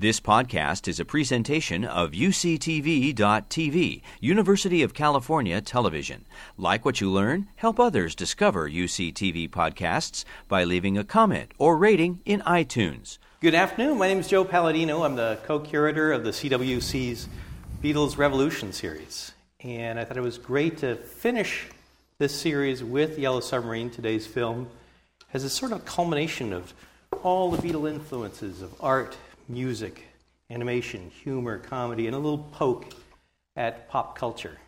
This podcast is a presentation of UCTV.tv, University of California Television. Like what you learn, help others discover UCTV podcasts by leaving a comment or rating in iTunes. Good afternoon. My name is Joe Paladino. I'm the co curator of the CWC's Beatles Revolution series. And I thought it was great to finish this series with Yellow Submarine, today's film, as a sort of culmination of all the Beatle influences of art music, animation, humor, comedy, and a little poke at pop culture.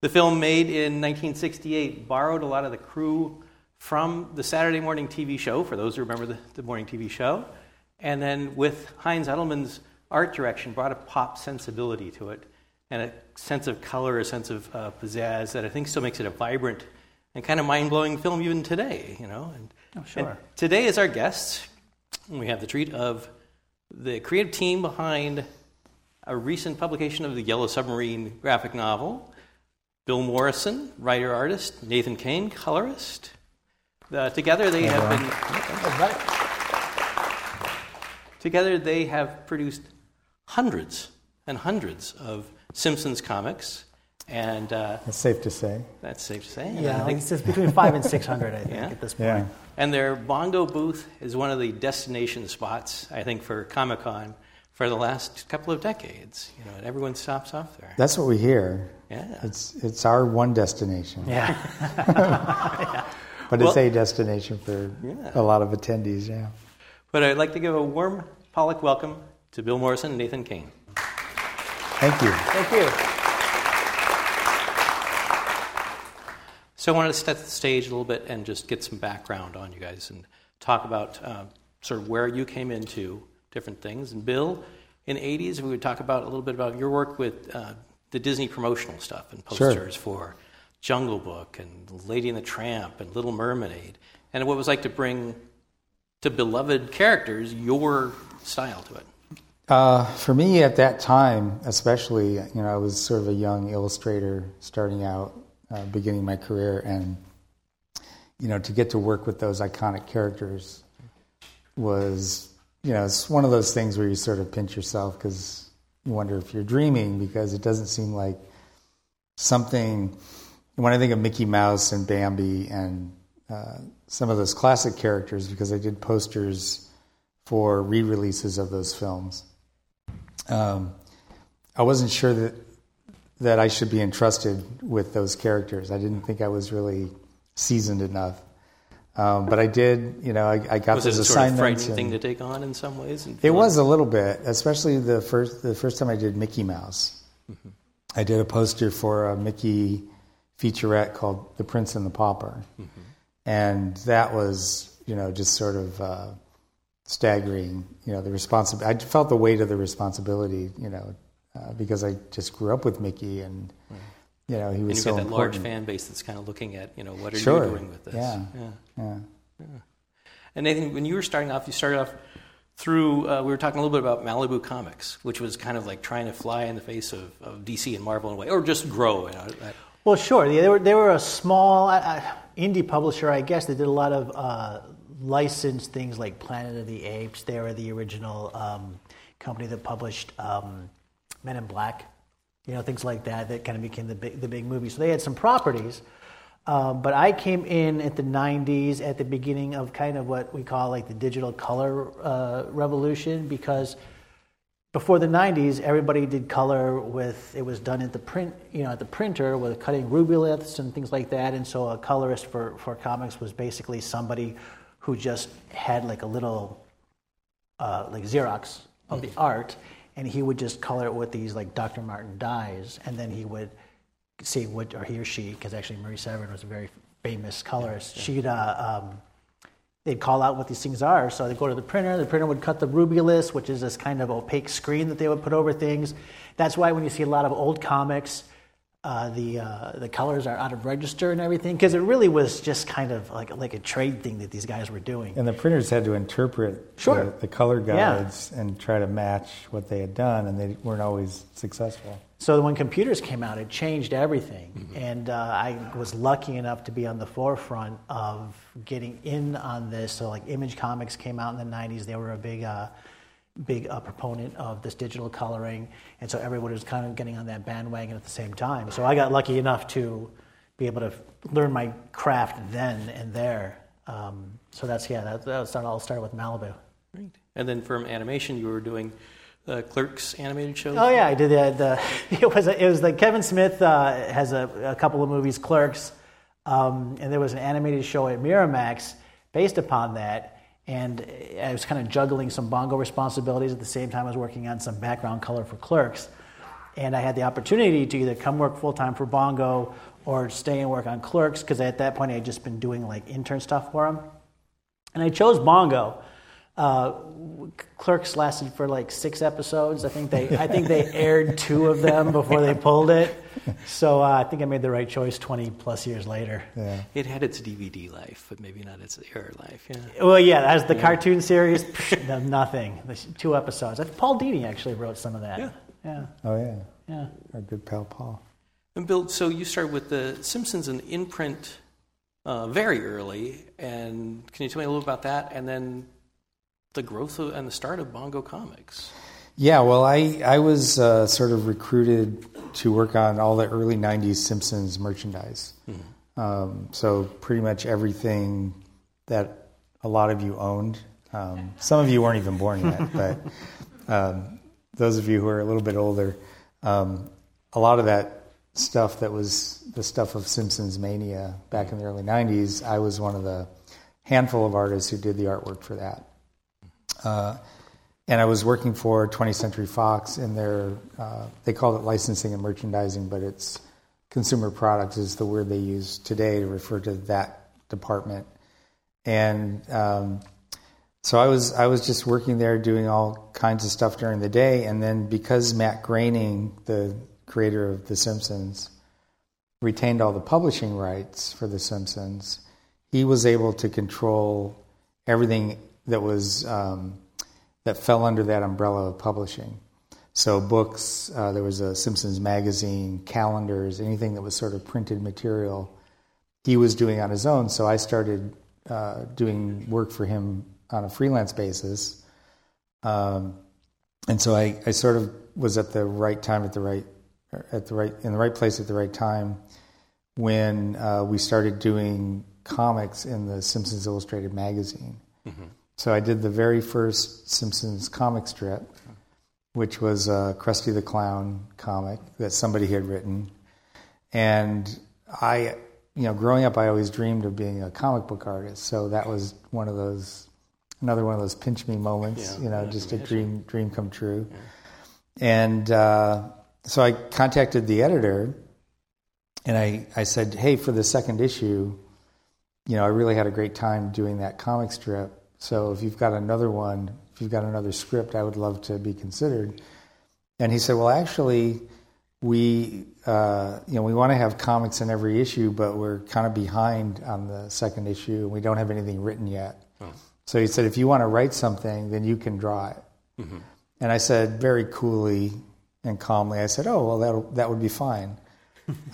The film, made in 1968, borrowed a lot of the crew from the Saturday morning TV show, for those who remember the, the morning TV show, and then with Heinz Edelmann's art direction, brought a pop sensibility to it and a sense of color, a sense of uh, pizzazz that I think still makes it a vibrant and kind of mind blowing film even today. You know, and, oh, sure. and today is our guest. We have the treat of the creative team behind a recent publication of the Yellow Submarine graphic novel. Bill Morrison, writer artist, Nathan Kane, colorist. Uh, together they have been. Together they have produced hundreds and hundreds of Simpsons comics, and uh, that's safe to say. That's safe to say. Yeah, I think it's between five and six hundred. I think yeah. at this point. Yeah. And their Bongo booth is one of the destination spots, I think, for Comic Con for the last couple of decades. You know, everyone stops off there. That's what we hear. Yeah. It's it's our one destination. Yeah. yeah. But well, it's a destination for yeah. a lot of attendees. Yeah. But I'd like to give a warm Pollock welcome to Bill Morrison and Nathan Kane. Thank you. Thank you. So I wanted to set the stage a little bit and just get some background on you guys and talk about uh, sort of where you came into different things. And Bill, in the 80s, we would talk about a little bit about your work with uh, the Disney promotional stuff and posters sure. for Jungle Book and Lady and the Tramp and Little Mermaid, and what it was like to bring to beloved characters your style to it. Uh, for me at that time, especially, you know, I was sort of a young illustrator starting out uh, beginning my career, and you know, to get to work with those iconic characters was, you know, it's one of those things where you sort of pinch yourself because you wonder if you're dreaming because it doesn't seem like something. When I think of Mickey Mouse and Bambi and uh, some of those classic characters, because I did posters for re-releases of those films. Um, I wasn't sure that that I should be entrusted with those characters. I didn't think I was really seasoned enough. Um, but I did, you know, I, I got was those it a. Sort of frightening thing to take on in some ways. It was a little bit, especially the first the first time I did Mickey Mouse. Mm-hmm. I did a poster for a Mickey featurette called The Prince and the Pauper, mm-hmm. and that was, you know, just sort of uh, staggering. You know, the responsibility. I felt the weight of the responsibility. You know, uh, because I just grew up with Mickey and. Right. You know, he was and you've so got that important. large fan base that's kind of looking at, you know, what are sure. you doing with this? Yeah. Yeah. yeah. yeah. And Nathan, when you were starting off, you started off through, uh, we were talking a little bit about Malibu Comics, which was kind of like trying to fly in the face of, of DC and Marvel in a way, or just grow. You know, well, sure. They were, they were a small uh, indie publisher, I guess. They did a lot of uh, licensed things like Planet of the Apes. They were the original um, company that published um, Men in Black you know, things like that that kind of became the big, the big movie. So they had some properties. Um, but I came in at the 90s at the beginning of kind of what we call like the digital color uh, revolution because before the 90s everybody did color with it was done at the print you know at the printer with cutting rubyliths and things like that and so a colorist for, for comics was basically somebody who just had like a little uh, like xerox of the art and he would just color it with these like Dr. Martin dyes, and then he would see what, or he or she, because actually Marie Severin was a very famous colorist. Yeah, yeah. She'd uh, um, they'd call out what these things are. So they'd go to the printer. The printer would cut the rubylith, which is this kind of opaque screen that they would put over things. That's why when you see a lot of old comics, uh, the uh, the colors are out of register and everything because it really was just kind of like like a trade thing that these guys were doing. And the printers had to interpret sure. the, the color guides yeah. and try to match what they had done, and they weren't always successful. So when computers came out, it changed everything, mm-hmm. and uh, I was lucky enough to be on the forefront of getting in on this. So like Image Comics came out in the '90s; they were a big uh, big uh, proponent of this digital coloring, and so everyone was kind of getting on that bandwagon at the same time. So I got lucky enough to be able to learn my craft then and there. Um, so that's yeah, that, that started, all started with Malibu. Great. And then from animation, you were doing the Clerks animated show. Oh yeah, I did the. the it was it was like Kevin Smith uh, has a, a, couple of movies, Clerks, um, and there was an animated show at Miramax based upon that. And I was kind of juggling some bongo responsibilities at the same time I was working on some background color for Clerks. And I had the opportunity to either come work full time for bongo or stay and work on Clerks because at that point I had just been doing like intern stuff for them. And I chose bongo uh, Clerks lasted for like six episodes. I think they I think they aired two of them before they pulled it. So uh, I think I made the right choice twenty plus years later. Yeah. It had its DVD life, but maybe not its air life. Yeah. Well, yeah, as the yeah. cartoon series, no, nothing. two episodes. Paul Dini actually wrote some of that. Yeah. Yeah. Oh yeah. Yeah. Our good pal Paul. And Bill, so you started with the Simpsons and imprint uh, very early, and can you tell me a little about that? And then the growth of, and the start of Bongo Comics. Yeah, well, I I was uh, sort of recruited to work on all the early '90s Simpsons merchandise. Mm-hmm. Um, so pretty much everything that a lot of you owned. Um, some of you weren't even born yet, but um, those of you who are a little bit older, um, a lot of that stuff that was the stuff of Simpsons mania back in the early '90s. I was one of the handful of artists who did the artwork for that. Uh, and I was working for 20th Century Fox in their, uh, they called it licensing and merchandising, but it's consumer products is the word they use today to refer to that department. And um, so I was I was just working there doing all kinds of stuff during the day, and then because Matt Groening, the creator of The Simpsons, retained all the publishing rights for The Simpsons, he was able to control everything that was um, that fell under that umbrella of publishing. So books, uh, there was a Simpsons magazine, calendars, anything that was sort of printed material, he was doing on his own. So I started uh, doing work for him on a freelance basis, um, and so I, I sort of was at the right time at the right at the right in the right place at the right time when uh, we started doing comics in the Simpsons Illustrated magazine. Mm-hmm. So I did the very first Simpsons comic strip, which was a Krusty the Clown comic that somebody had written. And I, you know, growing up, I always dreamed of being a comic book artist. So that was one of those, another one of those pinch me moments, yeah, you know, just a dream, dream come true. Yeah. And uh, so I contacted the editor and I, I said, hey, for the second issue, you know, I really had a great time doing that comic strip so if you've got another one, if you've got another script, I would love to be considered. And he said, well, actually, we uh, you know we want to have comics in every issue, but we're kind of behind on the second issue, and we don't have anything written yet. Oh. So he said, if you want to write something, then you can draw it. Mm-hmm. And I said very coolly and calmly, I said, oh well, that that would be fine.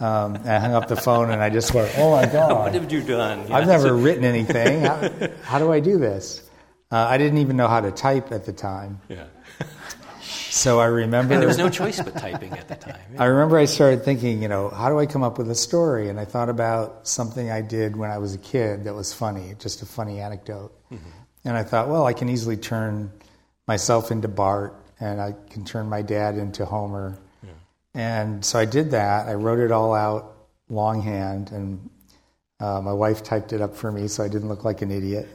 Um, I hung up the phone and I just went, "Oh my god! what have you done? Yeah. I've never written anything. How, how, do I do this?" Uh, I didn't even know how to type at the time. Yeah. So I remember. And there was no choice but typing at the time. Yeah. I remember I started thinking, you know, how do I come up with a story? And I thought about something I did when I was a kid that was funny, just a funny anecdote. Mm-hmm. And I thought, well, I can easily turn myself into Bart, and I can turn my dad into Homer and so I did that. I wrote it all out longhand, and uh, my wife typed it up for me so I didn't look like an idiot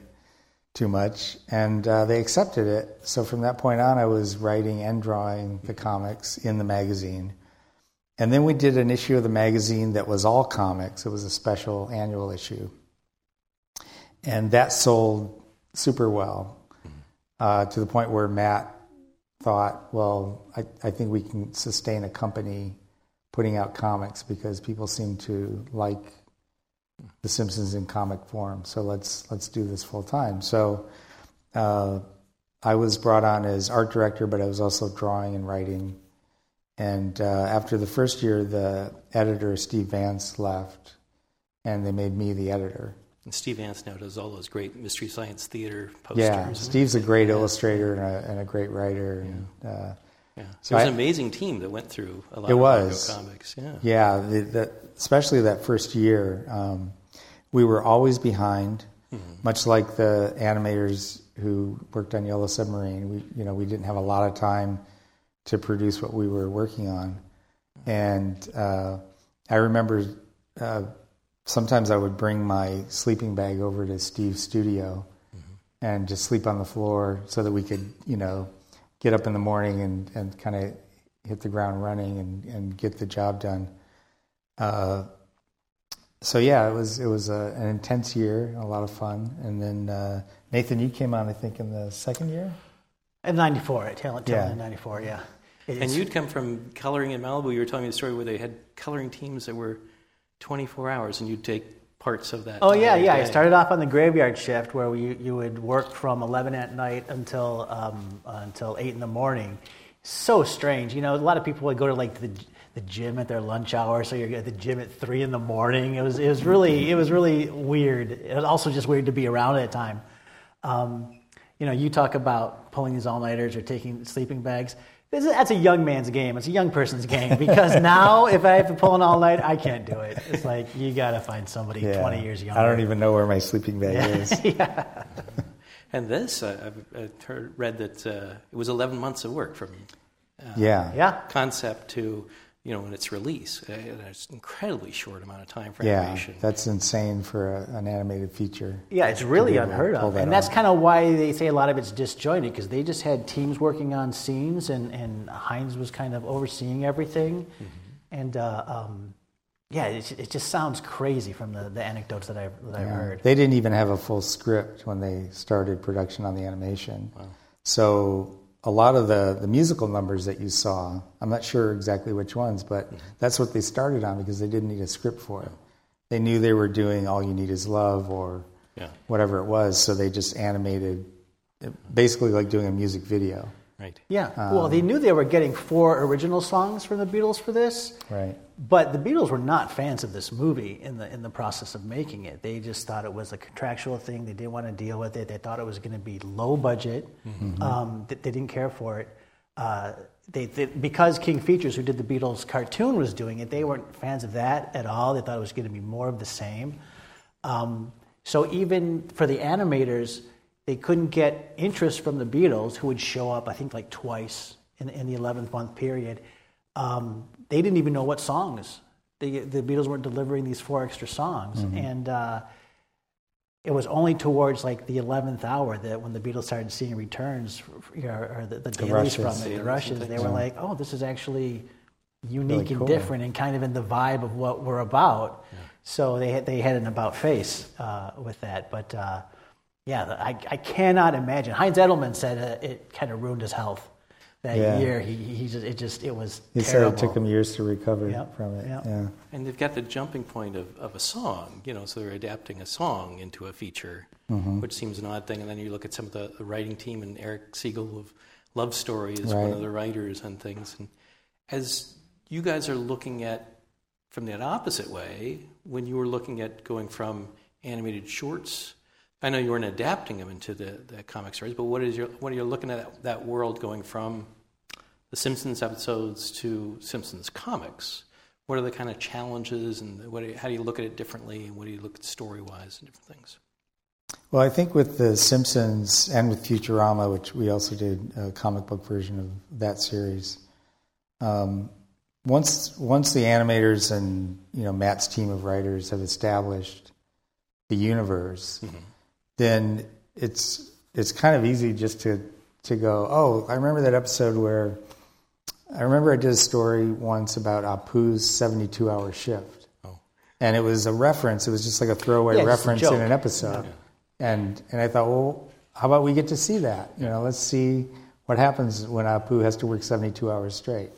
too much. And uh, they accepted it. So from that point on, I was writing and drawing the comics in the magazine. And then we did an issue of the magazine that was all comics, it was a special annual issue. And that sold super well uh, to the point where Matt thought, well, I, I think we can sustain a company putting out comics because people seem to like The Simpsons in comic form. So let's let's do this full time. So uh, I was brought on as art director, but I was also drawing and writing. And uh, after the first year, the editor Steve Vance left, and they made me the editor. And Steve Vance now does all those great Mystery Science Theater posters. Yeah, Steve's a great illustrator and a, and a great writer. And, uh, Yeah. So it was I- an amazing team that went through a lot It of was. Comics. Yeah. Yeah, the, the, especially that first year, um, we were always behind. Much like the animators who worked on Yellow Submarine, we you know we didn't have a lot of time to produce what we were working on, and uh, I remember uh, sometimes I would bring my sleeping bag over to Steve's studio and just sleep on the floor so that we could you know get up in the morning and, and kind of hit the ground running and, and get the job done. Uh, so yeah, it was it was a, an intense year, a lot of fun. And then uh, Nathan, you came on, I think, in the second year. In '94, at Talent Yeah. In '94, yeah. And you'd come from coloring in Malibu. You were telling me the story where they had coloring teams that were 24 hours, and you'd take parts of that. Oh yeah, yeah. I started off on the graveyard shift where we, you would work from 11 at night until um, uh, until eight in the morning. So strange, you know. A lot of people would go to like the the gym at their lunch hour, so you're at the gym at three in the morning. It was it was really it was really weird. It was also just weird to be around at the time. Um, you know, you talk about pulling these all nighters or taking sleeping bags. This is, that's a young man's game. It's a young person's game because now if I have to pull an all night, I can't do it. It's like you got to find somebody 20 years younger. I don't even know where my sleeping bag is. yeah. And this, uh, I've, I've heard, read that uh, it was 11 months of work from uh, Yeah, Yeah. concept to you know in it's release. Uh, It's an incredibly short amount of time for yeah, animation. that's insane for a, an animated feature. Yeah, it's really be able to unheard of. that And that's kind of why they say a lot of it's disjointed because they just had teams working on scenes and, and Heinz was kind of overseeing everything. Mm-hmm. And uh, um, yeah, it, it just sounds crazy from the, the anecdotes that I've, that I've heard. They didn't even have a full script when they started production on the animation. Wow. So a lot of the, the musical numbers that you saw, I'm not sure exactly which ones, but mm-hmm. that's what they started on because they didn't need a script for it. They knew they were doing All You Need Is Love or Yeah. whatever it was, so they just animated, basically like doing a music video. Right. Yeah. well, they knew they were getting four original songs from the Beatles for this. Right. But the Beatles were not fans of this movie in the in the process of making it. They just thought it was a contractual thing. They didn't want to deal with it. They thought it was going to be low budget. Um, they, they didn't care for it. Uh, they, they, because King Features, who did the Beatles cartoon, was doing it, they weren't fans of that at all. They thought it was going to be more of the same. Um, so even for the animators, they couldn't get interest from the Beatles, who would show up, I think, like twice in, in the 11th month period. Um, they didn't even know what songs. They, the Beatles weren't delivering these four extra songs. And uh, it was only towards like the 11th hour that when the Beatles started seeing returns, you know, or the, the, dailies rushes. from it, the Dailies and rushes, they things. were like, oh, this is actually unique Really and cool. different and kind of in the vibe of what we're about. So they had, they had an about face uh, with that. But uh, yeah, I, I cannot imagine. Heinz Edelmann said uh, it kind of ruined his health that Yeah. year. He, he just, it just, it was He said it took him years to recover Yep, from it. yep. Yeah. And they've got the jumping point of, of a song, you know, so they're adapting a song into a feature, Mm-hmm. which seems an odd thing. And then you look at some of the, the writing team, and Erich Segal of Love Story is one of the writers on things. And as you guys are looking at from that opposite way, when you were looking at going from animated shorts, I know you weren't adapting them into the, the comic stories, but what is your what are you looking at that, that world going from the Simpsons episodes to Simpsons comics? What are the kind of challenges, and what do you, how do you look at it differently, and what do you look at story wise and different things? Well, I think with The Simpsons and with Futurama, which we also did a comic book version of that series, um, once once the animators and you know Matt's team of writers have established the universe, then it's it's kind of easy just to to go. Oh, I remember that episode where I remember I did a story once about Apu's seventy-two hour shift, Oh, and it was a reference. It was just like a throwaway Yeah, it's a reference in an episode. And and I thought, well, how about we get to see that? You know, let's see what happens when Apu has to work 72 hours straight.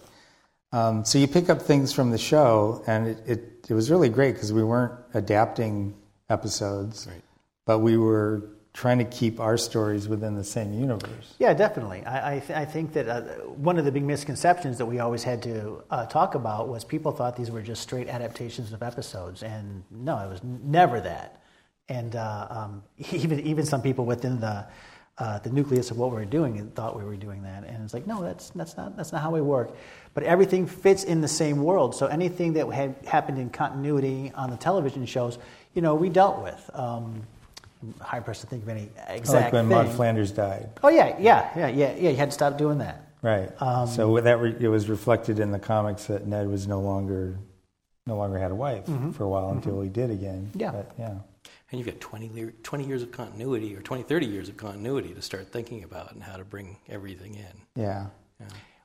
Um, so you pick up things from the show, and it, it, it was really great because we weren't adapting episodes, Right. But we were trying to keep our stories within the same universe. Yeah, definitely. I, I, th- I think that uh, one of the big misconceptions that we always had to uh, talk about was people thought these were just straight adaptations of episodes, and no, it was never that. and uh, um, even even some people within the uh, the nucleus of what we were doing thought we were doing that, and it's like no, that's that's not that's not how we work. But everything fits in the same world, so anything that had happened in continuity on the television shows, you know, we dealt with. Um, hard pressed to think of any exact like when thing. Maud Flanders died. Oh yeah, yeah, yeah, yeah, yeah. You had to stop doing that. Right. Um, so that re- it was reflected in the comics that Ned was no longer no longer had a wife for a while until he did again. Mm-hmm. Yeah. But, yeah. And you've got 20, 20 years of continuity or 20, 30 years of continuity to start thinking about and how to bring everything in. Yeah.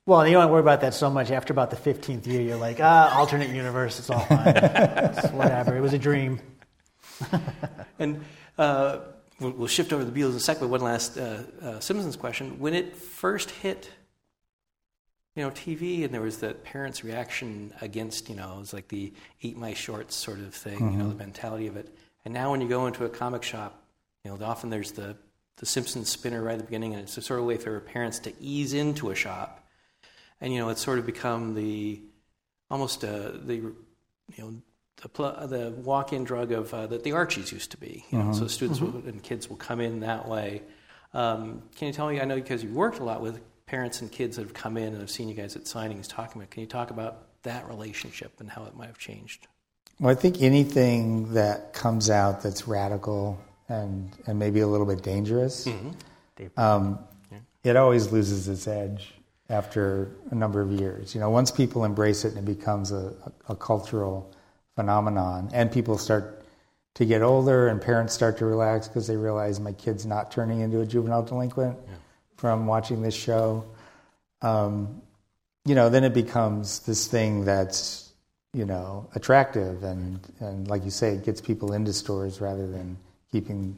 Well, you don't worry about that so much. After about the 15th year, you're like, ah, alternate universe, it's all fine. It's whatever. It was a dream. And uh, we'll, we'll shift over to the Beatles in a second, but one last uh, uh, Simpsons question. When it first hit, you know, TV, and there was that parents' reaction against, you know, it was like the eat my shorts sort of thing, you know, the mentality of it. And now when you go into a comic shop, you know, often there's the, the Simpsons spinner right at the beginning, and it's a sort of way for parents to ease into a shop. And, you know, it's sort of become the, almost uh, the, you know, the, pl- the walk-in drug of uh, that the Archies used to be. You know, so students will, and kids will come in that way. Um, can you tell me? I know because you worked a lot with parents and kids that have come in and I've seen you guys at signings talking about. Can you talk about that relationship and how it might have changed? Well, I think anything that comes out that's radical and and maybe a little bit dangerous, um, it always loses its edge after a number of years. You know, once people embrace it and it becomes a, a, a cultural phenomenon, and people start to get older, and parents start to relax because they realize my kid's not turning into a juvenile delinquent from watching this show. Um, you know, then it becomes this thing that's you know attractive and and like you say, it gets people into stores rather than keeping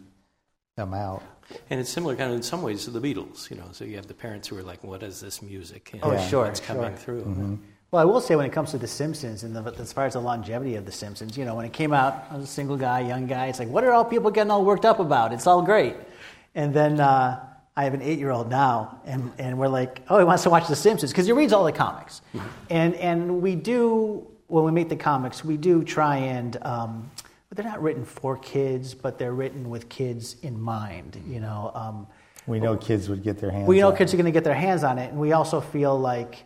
them out. And it's similar, kind of in some ways, to the Beatles. You know, so you have the parents who are like, "What is this music?" You Oh, know, sure, what's coming sure. through. Well, I will say when it comes to The Simpsons and the, as far as the longevity of The Simpsons, you know, when it came out, I was a single guy, young guy. It's like, what are all people getting all worked up about? It's all great. And then uh, I have an eight-year-old now, and, and we're like, oh, he wants to watch The Simpsons because he reads all the comics. And and we do when we make the comics, we do try and. Um, but they're not written for kids, but they're written with kids in mind. You know, um, We know kids would get their hands. we know on kids it. are going to get their hands on it, and we also feel like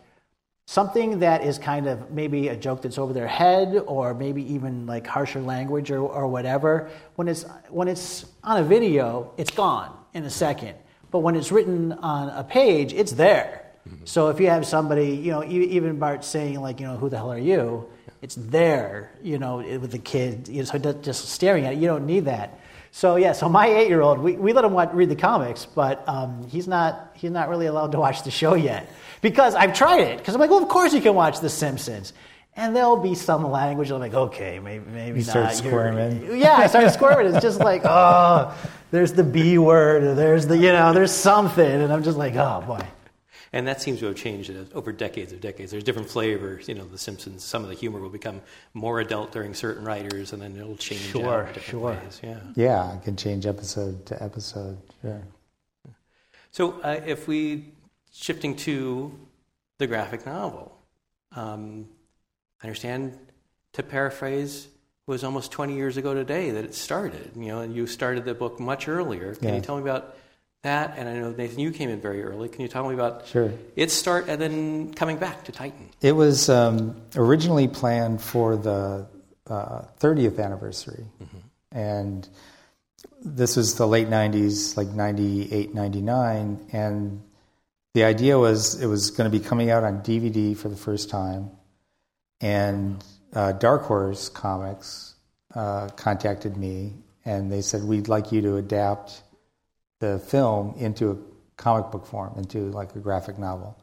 something that is kind of maybe a joke that's over their head, or maybe even like harsher language or, or whatever. When it's when it's on a video, it's gone in a second. But when it's written on a page, it's there. So if you have somebody, you know, even Bart saying like, you know, who the hell are you? It's there, you know, with the kid, you know, so just staring at it. You don't need that. So yeah, so my eight-year-old, we, we let him watch, read the comics, but um, he's not he's not really allowed to watch the show yet because I've tried it. Because I'm like, well, of course you can watch The Simpsons, and there'll be some language. I'm like, okay, maybe maybe You not. start You're- squirming. Yeah, I started squirming. It's just like, oh, there's the B word, or there's the you know, there's something, and I'm just like, oh boy. And that seems to have changed over decades of decades. There's different flavors. You know, The Simpsons. Some of the humor will become more adult during certain writers, and then it'll change Sure, out sure. ways. Yeah. Yeah, it can change episode to episode. Sure. So uh, if we shifting to the graphic novel, um, I understand. To paraphrase, it was almost 20 years ago today that it started. You know, and you started the book much earlier. Can Yeah. you tell me about that? And I know Nathan, you came in very early. Can you tell me about Sure. its start and then coming back to Titan? It was um, originally planned for the uh, 30th anniversary. And this was the late 90s, like 98, 99. And the idea was it was going to be coming out on DVD for the first time. And uh, Dark Horse Comics uh, contacted me and they said, We'd like you to adapt the film into a comic book form, into like a graphic novel.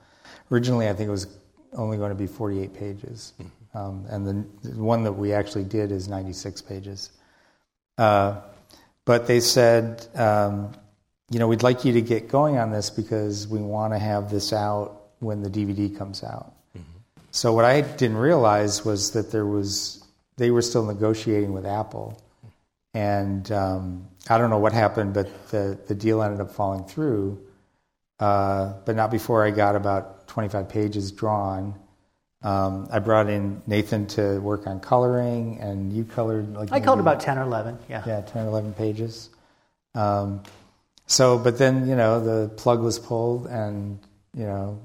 Originally, I think it was only going to be 48 pages. Um, and the, the one that we actually did is 96 pages. Uh, but they said, um, you know, we'd like you to get going on this because we want to have this out when the DVD comes out. So what I didn't realize was that there was they were still negotiating with Apple, and um, I don't know what happened, but the the deal ended up falling through. Uh, but not before I got about 25 pages drawn. Um, I brought in Nathan to work on coloring, and you colored like I colored about 10 or 11, yeah. yeah, 10 or 11 pages. Um, so, but then, you know, the plug was pulled, and, you know,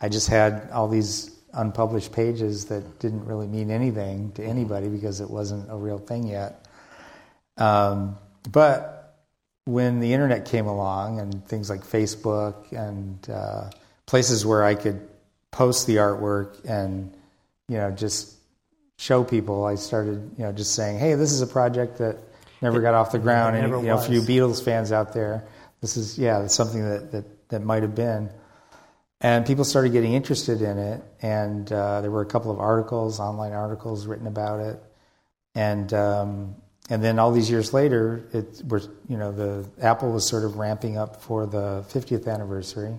I just had all these unpublished pages that didn't really mean anything to anybody because it wasn't a real thing yet. Um, but when the internet came along and things like Facebook and uh, places where I could post the artwork and, you know, just show people, I started, you know, just saying, hey, this is a project that never got off the ground. And, you know, a few was. Beatles fans out there, this is, yeah, something that, that, that might have been. And people started getting interested in it, and uh, there were a couple of articles, online articles written about it, and um, and then all these years later, it were you know the Apple was sort of ramping up for the 50th anniversary,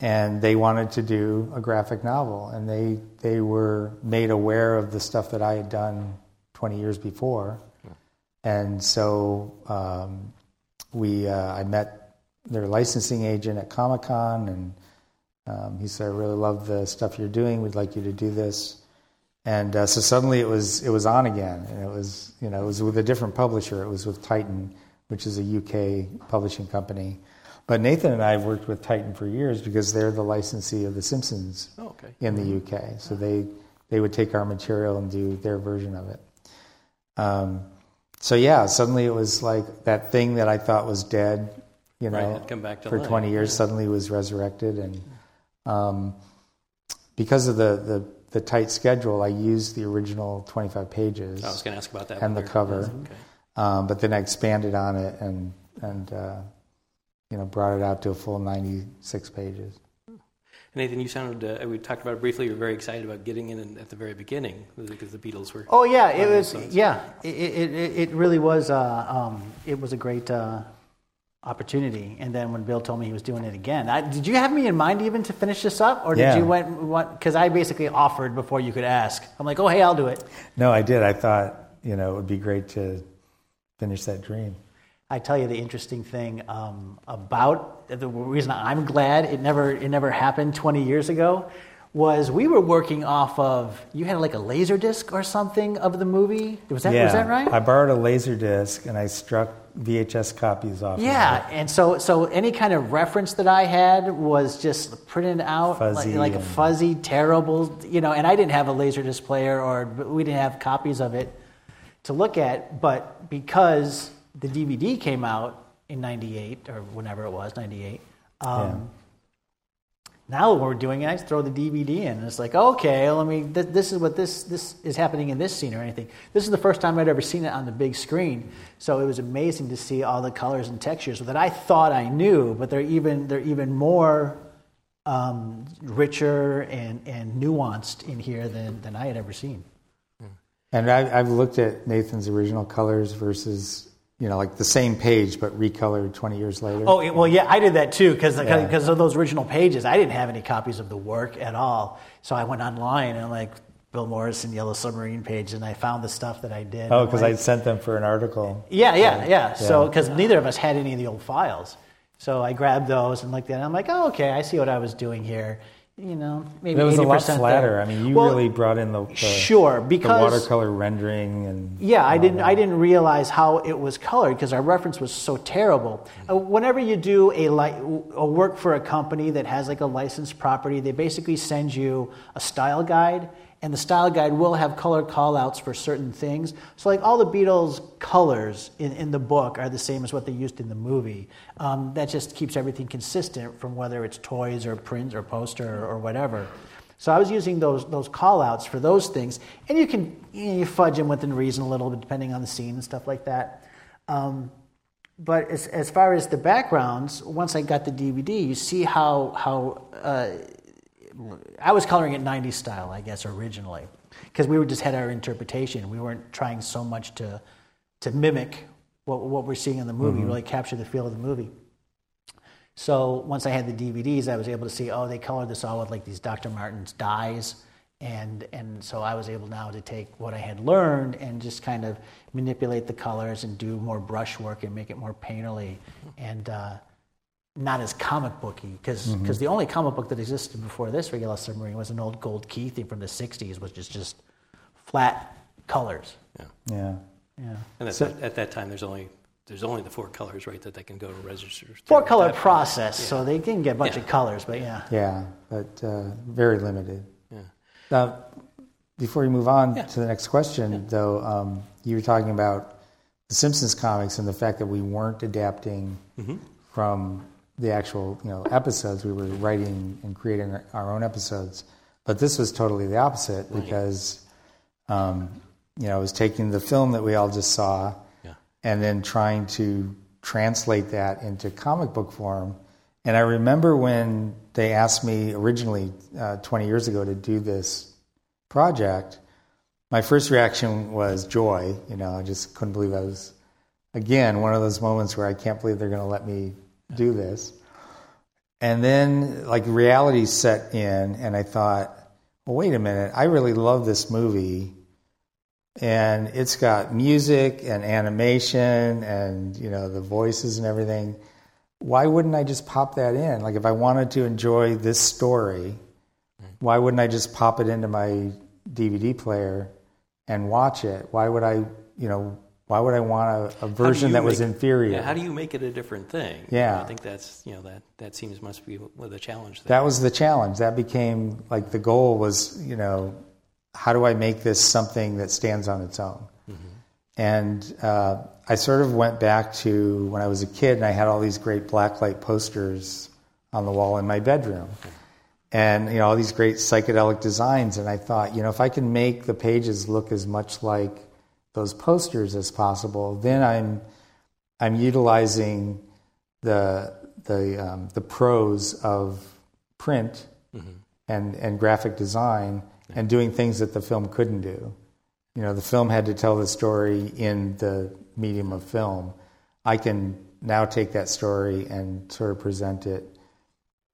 and they wanted to do a graphic novel, and they they were made aware of the stuff that I had done 20 years before, and so um, we uh, I met their licensing agent at Comic Con, and um, he said, "I really love the stuff you're doing. We'd like you to do this." And uh, so suddenly it was it was on again, and it was you know it was with a different publisher. It was with Titan, which is a UK publishing company. But Nathan and I have worked with Titan for years because they're the licensee of The Simpsons Oh, okay. in the UK. So they they would take our material and do their version of it. Um, so yeah, suddenly it was like that thing that I thought was dead, you know, Right, come back to for life, 20 years, yeah. suddenly was resurrected. And um, because of the, the, the tight schedule, I used the original 25 pages I was going to ask about that. and the cover. Okay. Um, but then I expanded on it and, and uh, you know, brought it out to a full 96 pages. Nathan, you sounded, uh, we talked about it briefly, you were very excited about getting in at the very beginning because the Beatles were. Oh yeah, it was. so Yeah, it it, it, it really was. Uh, um, it was a great uh, opportunity. And then when Bill told me he was doing it again, I, did you have me in mind even to finish this up, or did Yeah. you went what? Because I basically offered before you could ask. I'm like, oh hey, I'll do it. No, I did. I thought, you know, it would be great to finish that dream. I tell you the interesting thing um, about the reason I'm glad it never it never happened 20 years ago was we were working off of you had like a laser disc or something of the movie. Was that was that right? I borrowed a laser disc and I struck VHS copies off. of Yeah, it. and so so any kind of reference that I had was just printed out Fuzzy like, like a fuzzy, terrible, you know. And I didn't have a laserdisc player, or we didn't have copies of it to look at. But because the DVD came out in '98 or whenever it was, '98. Um, Now what we're doing it, I just throw the DVD in, and it's like, okay, let me. Th- this is what this this is happening in this scene or anything. This is the first time I'd ever seen it on the big screen, so it was amazing to see all the colors and textures that I thought I knew, but they're even they're even more um, richer and and nuanced in here than than I had ever seen. And I, I've looked at Nathan's original colors versus, you know, like the same page but recolored 20 years later. Oh well, yeah, I did that too because Yeah. because of those original pages. I didn't have any copies of the work at all, so I went online and like Bill Morrison Yellow Submarine page, and I found the stuff that I did. Oh, because I sent them for an article. Yeah, yeah, yeah. So Yeah. because neither of us had any of the old files, so I grabbed those and looked at. it. I'm like, oh, okay, I see what I was doing here. You know, maybe It was a lot 80% flatter. there. I mean, you Well, really brought in the, the sure the because watercolor rendering and yeah, I didn't. that. I didn't realize how it was colored because our reference was so terrible. Uh, whenever you do a li- a work for a company that has like a licensed property, they basically send you a style guide, and the style guide will have color callouts for certain things. So, like all the Beatles' colors in, in the book are the same as what they used in the movie. Um, that just keeps everything consistent from whether it's toys or prints or poster or, or whatever. So I was using those those call outs for those things, and you can you, know, you fudge them within reason a little bit depending on the scene and stuff like that. Um, but as, as far as the backgrounds, once I got the DVD, you see how how uh, I was coloring it 90s style, I guess originally, because we were just had our interpretation. We weren't trying so much to to mimic what what we're seeing in the movie, really capture the feel of the movie. So once I had the DVDs, I was able to see, oh, they colored this all with like these Dr. Martin's dyes. And, and so I was able now to take what I had learned and just kind of manipulate the colors and do more brushwork and make it more painterly. And uh, not as comic booky because Mm-hmm. the only comic book that existed before this for Yellow Submarine was an old Gold Key thing from the '60s, which is just flat colors. Yeah. Yeah. Yeah. And at, So- that, at that time, there's only there's only the four colors, right, that they can go to registers. Four color at that point. process, so they can get a bunch Yeah. of colors, but yeah. Yeah, but uh, very limited. Yeah. Now, before we move on Yeah. to the next question, though, um, you were talking about the Simpsons comics and the fact that we weren't adapting Mm-hmm. from the actual you know episodes. We were writing and creating our- own episodes, but this was totally the opposite because um, you know it was taking the film that we all just saw Yeah. and then trying to translate that into comic book form. And I remember when they asked me originally uh, 20 years ago to do this project, my first reaction was joy. You know, I just couldn't believe I was, again, one of those moments where I can't believe they're going to let me do this. And then, like, reality set in, and I thought, well, wait a minute, I really love this movie. And it's got music and animation and you know the voices and everything. Why wouldn't i just pop that in? Like if i wanted to enjoy this story why wouldn't i just pop it into my dvd player and watch it? Why would i you know why would i want a, a version that was inferior Yeah, how do you make it a different thing? Yeah. I think that's you know that that seems must be the challenge. There. that was the challenge that became like the goal was you know how do i make this something that stands on its own and uh, i sort of went back to when i was a kid and i had all these great blacklight posters on the wall in my bedroom and you know all these great psychedelic designs and i thought you know if i can make the pages look as much like those posters as possible then i'm i'm utilizing the the um, the pros of print and and graphic design and doing things that the film couldn't do. You know, the film had to tell the story in the medium of film. I can now take that story and sort of present it,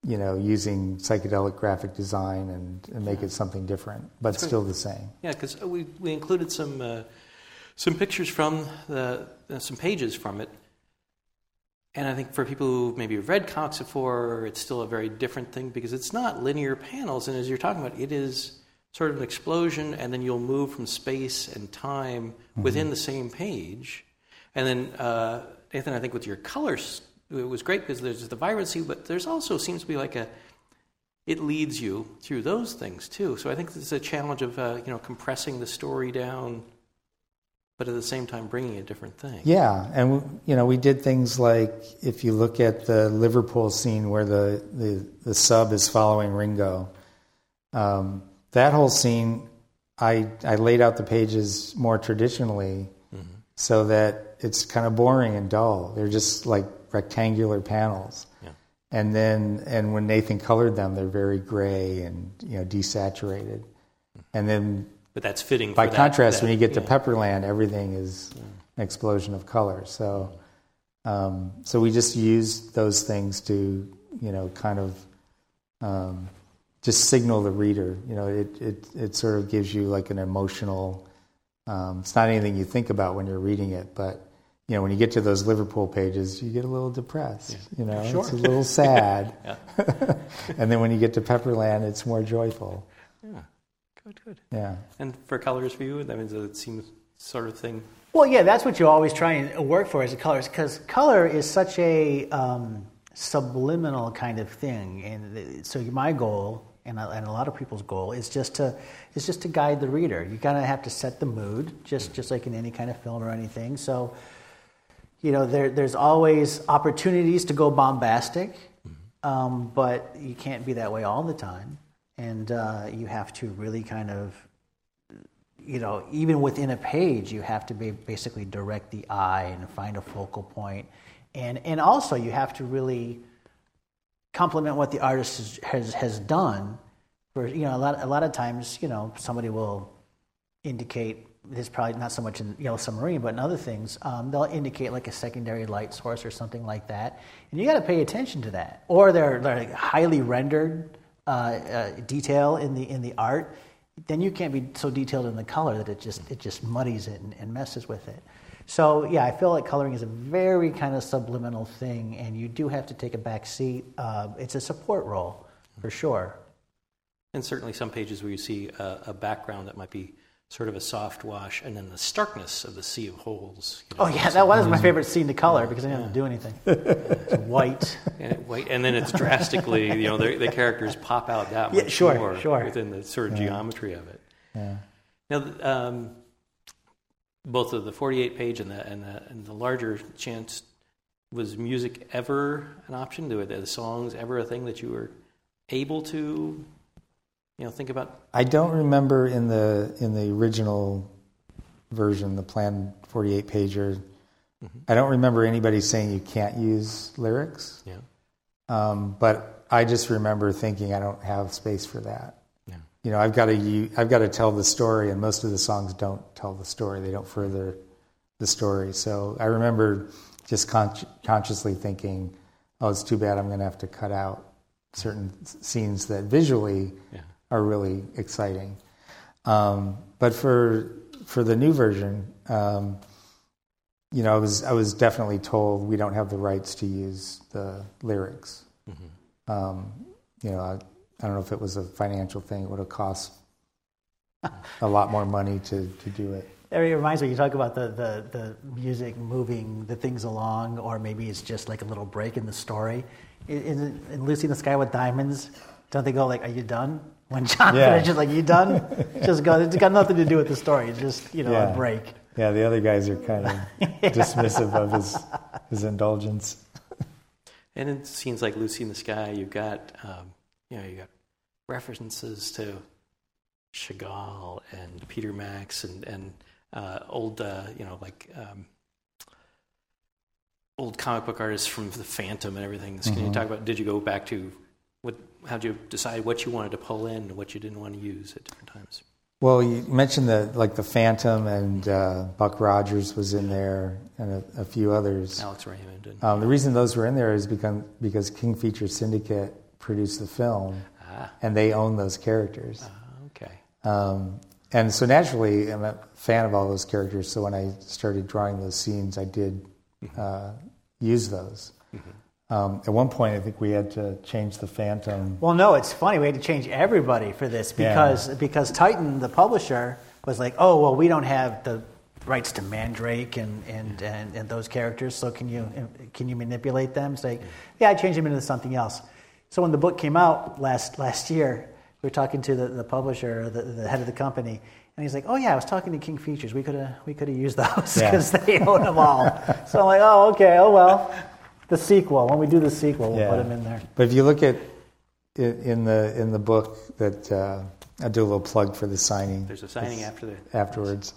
you know, using psychedelic graphic design and, and make it something different, but still the same. Yeah, because we we included some uh, some pictures from the uh, some pages from it, and I think for people who maybe have read comics before, it's still a very different thing because it's not linear panels, and as you're talking about, it is sort of an explosion, and then you'll move from space and time within the same page, and then uh, Nathan, I think with your colors, it was great because there's the vibrancy, but there's also seems to be like a it leads you through those things too. So I think it's a challenge of uh, you know compressing the story down, but at the same time bringing a different thing. Yeah, and you know, we did things like if you look at the Liverpool scene where the the, the sub is following Ringo, um, that whole scene, I I laid out the pages more traditionally, so that it's kind of boring and dull. They're just like rectangular panels. Yeah. And then, and when Nathan colored them, they're very gray and you know desaturated. And then But that's fitting. by that- contrast, that- when you get to. Pepperland, everything is an explosion of color. So, um, so we just use those things to, you know, kind of um, just signal the reader. You know, it, it it sort of gives you like an emotional. Um, it's not anything you think about when you're reading it, but you know, when you get to those Liverpool pages, you get a little depressed. You know, Sure. it's a little sad. And then when you get to Pepperland, it's more joyful. Yeah. Good, good. Yeah. And for colors for you, that means that it seems sort of thing. Well, yeah, that's what you always try and work for is the colors, because color is such a um, subliminal kind of thing, and so my goal, and a, and a lot of people's goal, is just to is just to guide the reader. You kind of have to set the mood, just just like in any kind of film or anything. So, you know, there there's always opportunities to go bombastic, um, but you can't be that way all the time, and uh, you have to really kind of you know, even within a page, you have to be basically direct the eye and find a focal point, and and also you have to really complement what the artist has has, has done. For you know, a lot a lot of times, you know, somebody will indicate this probably not so much in Yellow Submarine, but in other things, um, they'll indicate like a secondary light source or something like that, and you got to pay attention to that. Or they're, they're highly rendered uh, uh, detail in the in the art, then you can't be so detailed in the color that it just it just muddies it and, and messes with it. So yeah, I feel like coloring is a very kind of subliminal thing, and you do have to take a back seat. Uh, it's a support role for sure. And certainly some pages where you see a, a, background that might be sort of a soft wash, and then the starkness of the sea of holes. You know, oh yeah, that was my favorite scene to color because I didn't have to do anything. it's white. And, white, and then it's drastically, you know, the, the characters pop out that much yeah, sure, more sure. within the sort of yeah. geometry of it. Yeah. Now, um, both of the 48 page and the, and the, and the larger chance, was music ever an option? Were the songs ever a thing that you were able to, you know, think about? I don't remember in the in the original version, the planned 48 pager. Mm-hmm. I don't remember anybody saying you can't use lyrics. Yeah. Um, but I just remember thinking I don't have space for that Yeah. you know, I've got to I've got to tell the story, and most of the songs don't tell the story. They don't further the story. So I remember just con- consciously thinking, "Oh, it's too bad. I'm going to have to cut out certain scenes that visually yeah. Are really exciting." Um, but for for the new version, um, you know, I was I was definitely told we don't have the rights to use the lyrics. Mm-hmm. Um, you know, I, I don't know if it was a financial thing. It would have cost a lot more money to, to do it. It reminds me, you talk about the, the, the music moving the things along, or maybe it's just like a little break in the story. In, in Lucy in the Sky with Diamonds, don't they go like, are you done? When John yeah. finishes, like, you done? just go, it's got nothing to do with the story. It's just, you know, yeah. a break. Yeah, the other guys are kind of yeah. dismissive of his, his indulgence. And in scenes like Lucy in the Sky, you've got um, you know, you got references to Chagall and Peter Max and and uh, old, uh, you know, like um, old comic book artists from the Phantom and everything. Mm-hmm. Can you mm-hmm. talk about? Did you go back to what? How did you decide what you wanted to pull in and what you didn't want to use at different times? Well, you mentioned the like the Phantom and uh, Buck Rogers was in there and a, a few others. Alex Raymond. And, um, the reason those were in there is because because King Feature Syndicate produced the film, ah. and they own those characters. Ah, okay. Um, and so naturally, I'm a fan of all those characters. So when I started drawing those scenes, I did mm-hmm. uh, use those. Um, at one point, I think we had to change the Phantom. Well, no, it's funny. We had to change everybody for this because yeah. because Titan, the publisher, was like, "Oh, well, we don't have the rights to Mandrake and, and, and, and those characters. So can you can you manipulate them?" It's like, "Yeah, I changed them into something else." So when the book came out last last year, we were talking to the, the publisher, the, the head of the company, and he's like, "Oh yeah, I was talking to King Features. We could have we could have used those because yeah. they own them all." so I'm like, "Oh okay, oh well." The sequel. When we do the sequel, we'll yeah. put them in there. But if you look at in the in the book that uh, I'll do a little plug for the signing. There's a signing after the afterwards.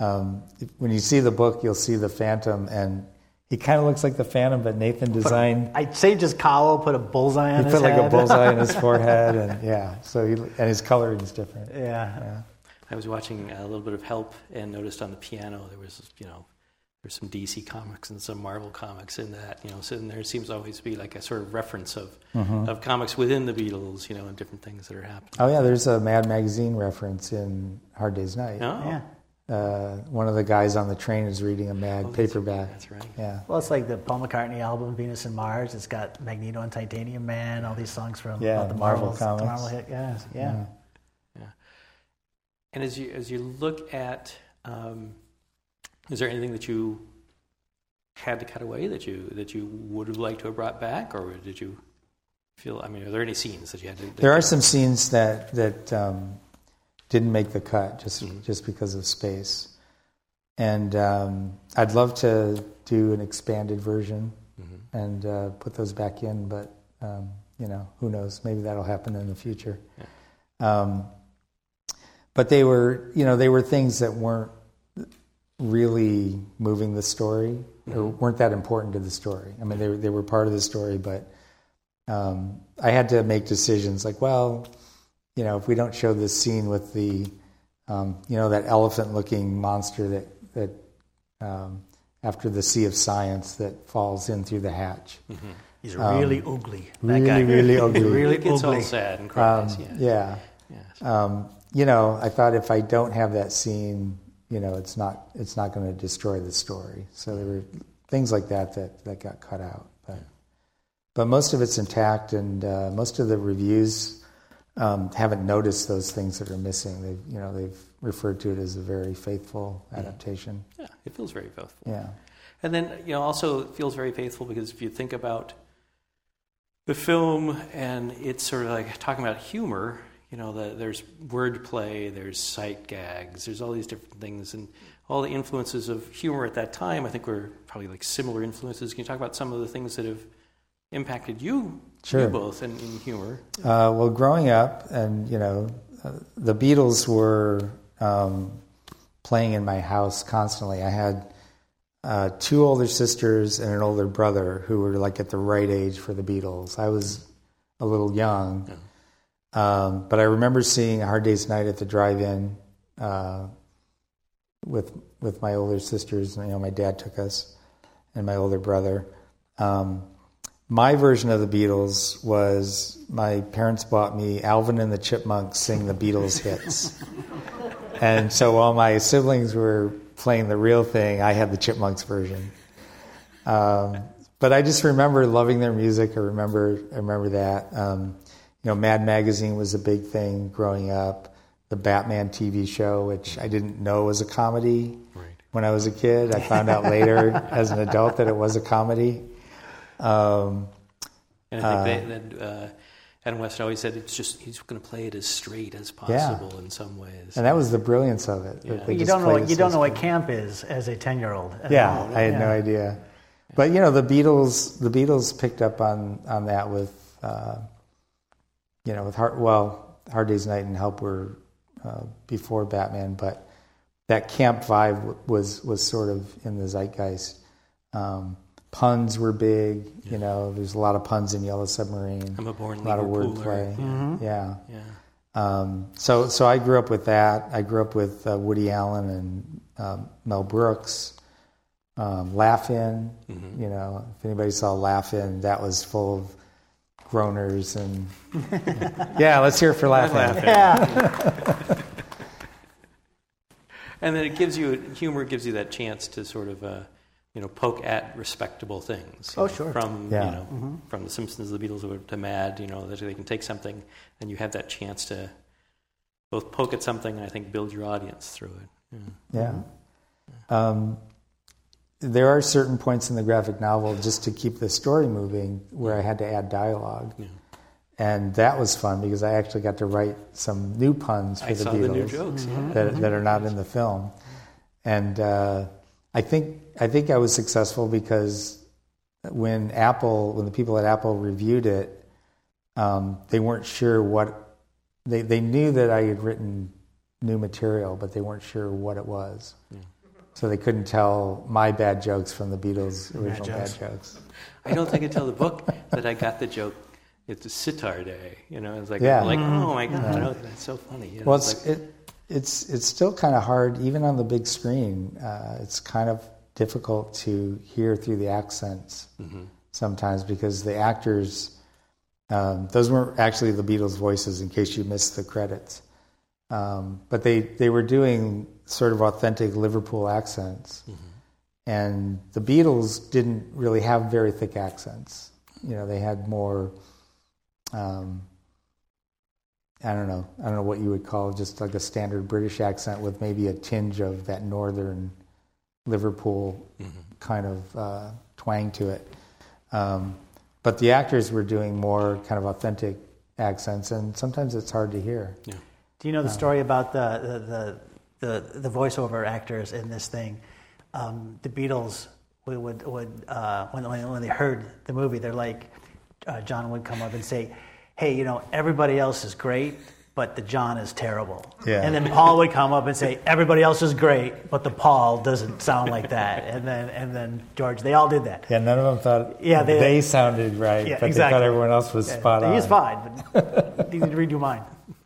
Um, when you see the book, you'll see the Phantom, and he kind of looks like the Phantom, but Nathan designed. I'd say just Cowell put a bullseye on he his put head. like a bullseye on his forehead, and yeah. So he, and his coloring is different. Yeah. yeah. I was watching a little bit of Help and noticed on the piano there was you know there's some DC comics and some Marvel comics in that you know sitting there seems always to be like a sort of reference of mm-hmm. of comics within the Beatles you know and different things that are happening. Oh yeah, there's a Mad Magazine reference in Hard Day's Night. Oh yeah uh, one of the guys on the train is reading a Mad oh, paperback. That's right. Yeah. Well, it's like the Paul McCartney album Venus and Mars. It's got Magneto and Titanium Man. All these songs from yeah, the Marvel Marvels, comics. The Marvel hit. Yeah, yeah, yeah. yeah. And as you as you look at, um, is there anything that you had to cut away that you that you would have liked to have brought back, or did you feel? I mean, are there any scenes that you had to? There are some scenes that that. Um, didn't make the cut just mm-hmm. just because of space. And um, I'd love to do an expanded version mm-hmm. and uh, put those back in, but um, you know, who knows? Maybe that'll happen in the future. Yeah. Um, but they were, you know, they were things that weren't really moving the story or weren't that important to the story. I mean, they they were part of the story, but um, I had to make decisions like, well, you know, if we don't show this scene with the, um, you know, that elephant-looking monster that that um, after the sea of science that falls in through the hatch. Mm-hmm. He's really um, ugly. That really, guy. really ugly. really gets ugly. all sad and cries. Um, yeah. yeah. Um, you know, I thought if I don't have that scene, you know, it's not it's not going to destroy the story. So there were things like that that, that got cut out. But but most of it's intact, and uh, most of the reviews um, haven't noticed those things that are missing. They've you know they've referred to it as a very faithful adaptation. Yeah, it feels very faithful. Yeah. And then, you know, also it feels very faithful because if you think about the film and it's sort of like talking about humor, you know, the, there's wordplay, there's sight gags, there's all these different things, and all the influences of humor at that time, I think were probably like similar influences. Can you talk about some of the things that have impacted you, Sure. you both, in, in humor? Uh, well, growing up, and you know, uh, the Beatles were um, playing in my house constantly. I had uh, two older sisters and an older brother who were like at the right age for the Beatles. I was a little young, um, but I remember seeing A Hard Day's Night at the drive-in uh, with with my older sisters. You know, my dad took us, and my older brother. Um, my version of the Beatles was my parents bought me Alvin and the Chipmunks sing the Beatles hits. and so while my siblings were playing the real thing, I had the Chipmunks version. Um, but I just remember loving their music. I remember, I remember that. You know, Mad Magazine was a big thing growing up. The Batman TV show, which I didn't know was a comedy Right. when I was a kid. I found out later as an adult that it was a comedy. Um, And I think they, that uh, Adam West always said it's just he's going to play it as straight as Yeah. possible in some ways. and that was the brilliance of it. Yeah. You don't know what you don't know what camp is as a ten year old. Yeah, I had no idea. But you know, the Beatles, the Beatles picked up on on that with, uh, you know, with hard, well, Hard Day's Night and Help were uh, before Batman, but that camp vibe w- was was sort of in the zeitgeist. Um, puns were big. You know, there's a lot of puns in Yellow Submarine. I'm a born a lot of wordplay. Yeah. Yeah. Um, so, so I grew up with that. I grew up with uh, Woody Allen and um, Mel Brooks. Um, Laugh In, you know, if anybody saw Laugh In, that was full of groaners and yeah. Let's hear it for Laugh In. Yeah, And then it gives you humor gives you that chance to sort of uh, you know poke at respectable things. Oh, sure. From Yeah. you know from the Simpsons, the Beatles, to Mad, you know that they can take something and you have that chance to both poke at something and I think build your audience through it. Yeah. Yeah. Um, there are certain points in the graphic novel just to keep the story moving where I had to add dialogue. Yeah. And that was fun because I actually got to write some new puns for I the saw Beatles. the new jokes. Yeah. that, that are not in the film. And uh, I think I think I was successful because when Apple, when the people at Apple reviewed it, um, they weren't sure what they they knew that I had written new material, but they weren't sure what it was. So they couldn't tell my bad jokes from the Beatles' original bad jokes. jokes. I don't think until the book that I got the joke. It's a sitar day, you know. It's like, Yeah. like, oh my god, oh, that's so funny. You know, Well, it's like- it, it's it's still kind of hard, even on the big screen. Uh, it's kind of difficult to hear through the accents sometimes because the actors, um, those weren't actually the Beatles' voices. In case you missed the credits, um, but they they were doing sort of authentic Liverpool accents, and the Beatles didn't really have very thick accents. You know, they had more. Um, I don't know. I don't know what you would call just like a standard British accent with maybe a tinge of that northern Liverpool kind of uh, twang to it. Um, but the actors were doing more kind of authentic accents, and sometimes it's hard to hear. yeah. Do you know the story about the the the, the, the voiceover actors in this thing? Um, the Beatles would would, would uh, when, when when they heard the movie, they're like, uh, John would come up and say, "Hey, you know, everybody else is great, but the John is terrible." Yeah. And then Paul would come up and say, "Everybody else is great, but the Paul doesn't sound like that." And then and then George, they all did that. Yeah, none of them thought Yeah, they, they- sounded right, Yeah, but exactly. they thought everyone else was Yeah, spot on. He's fine, but you need to redo mine.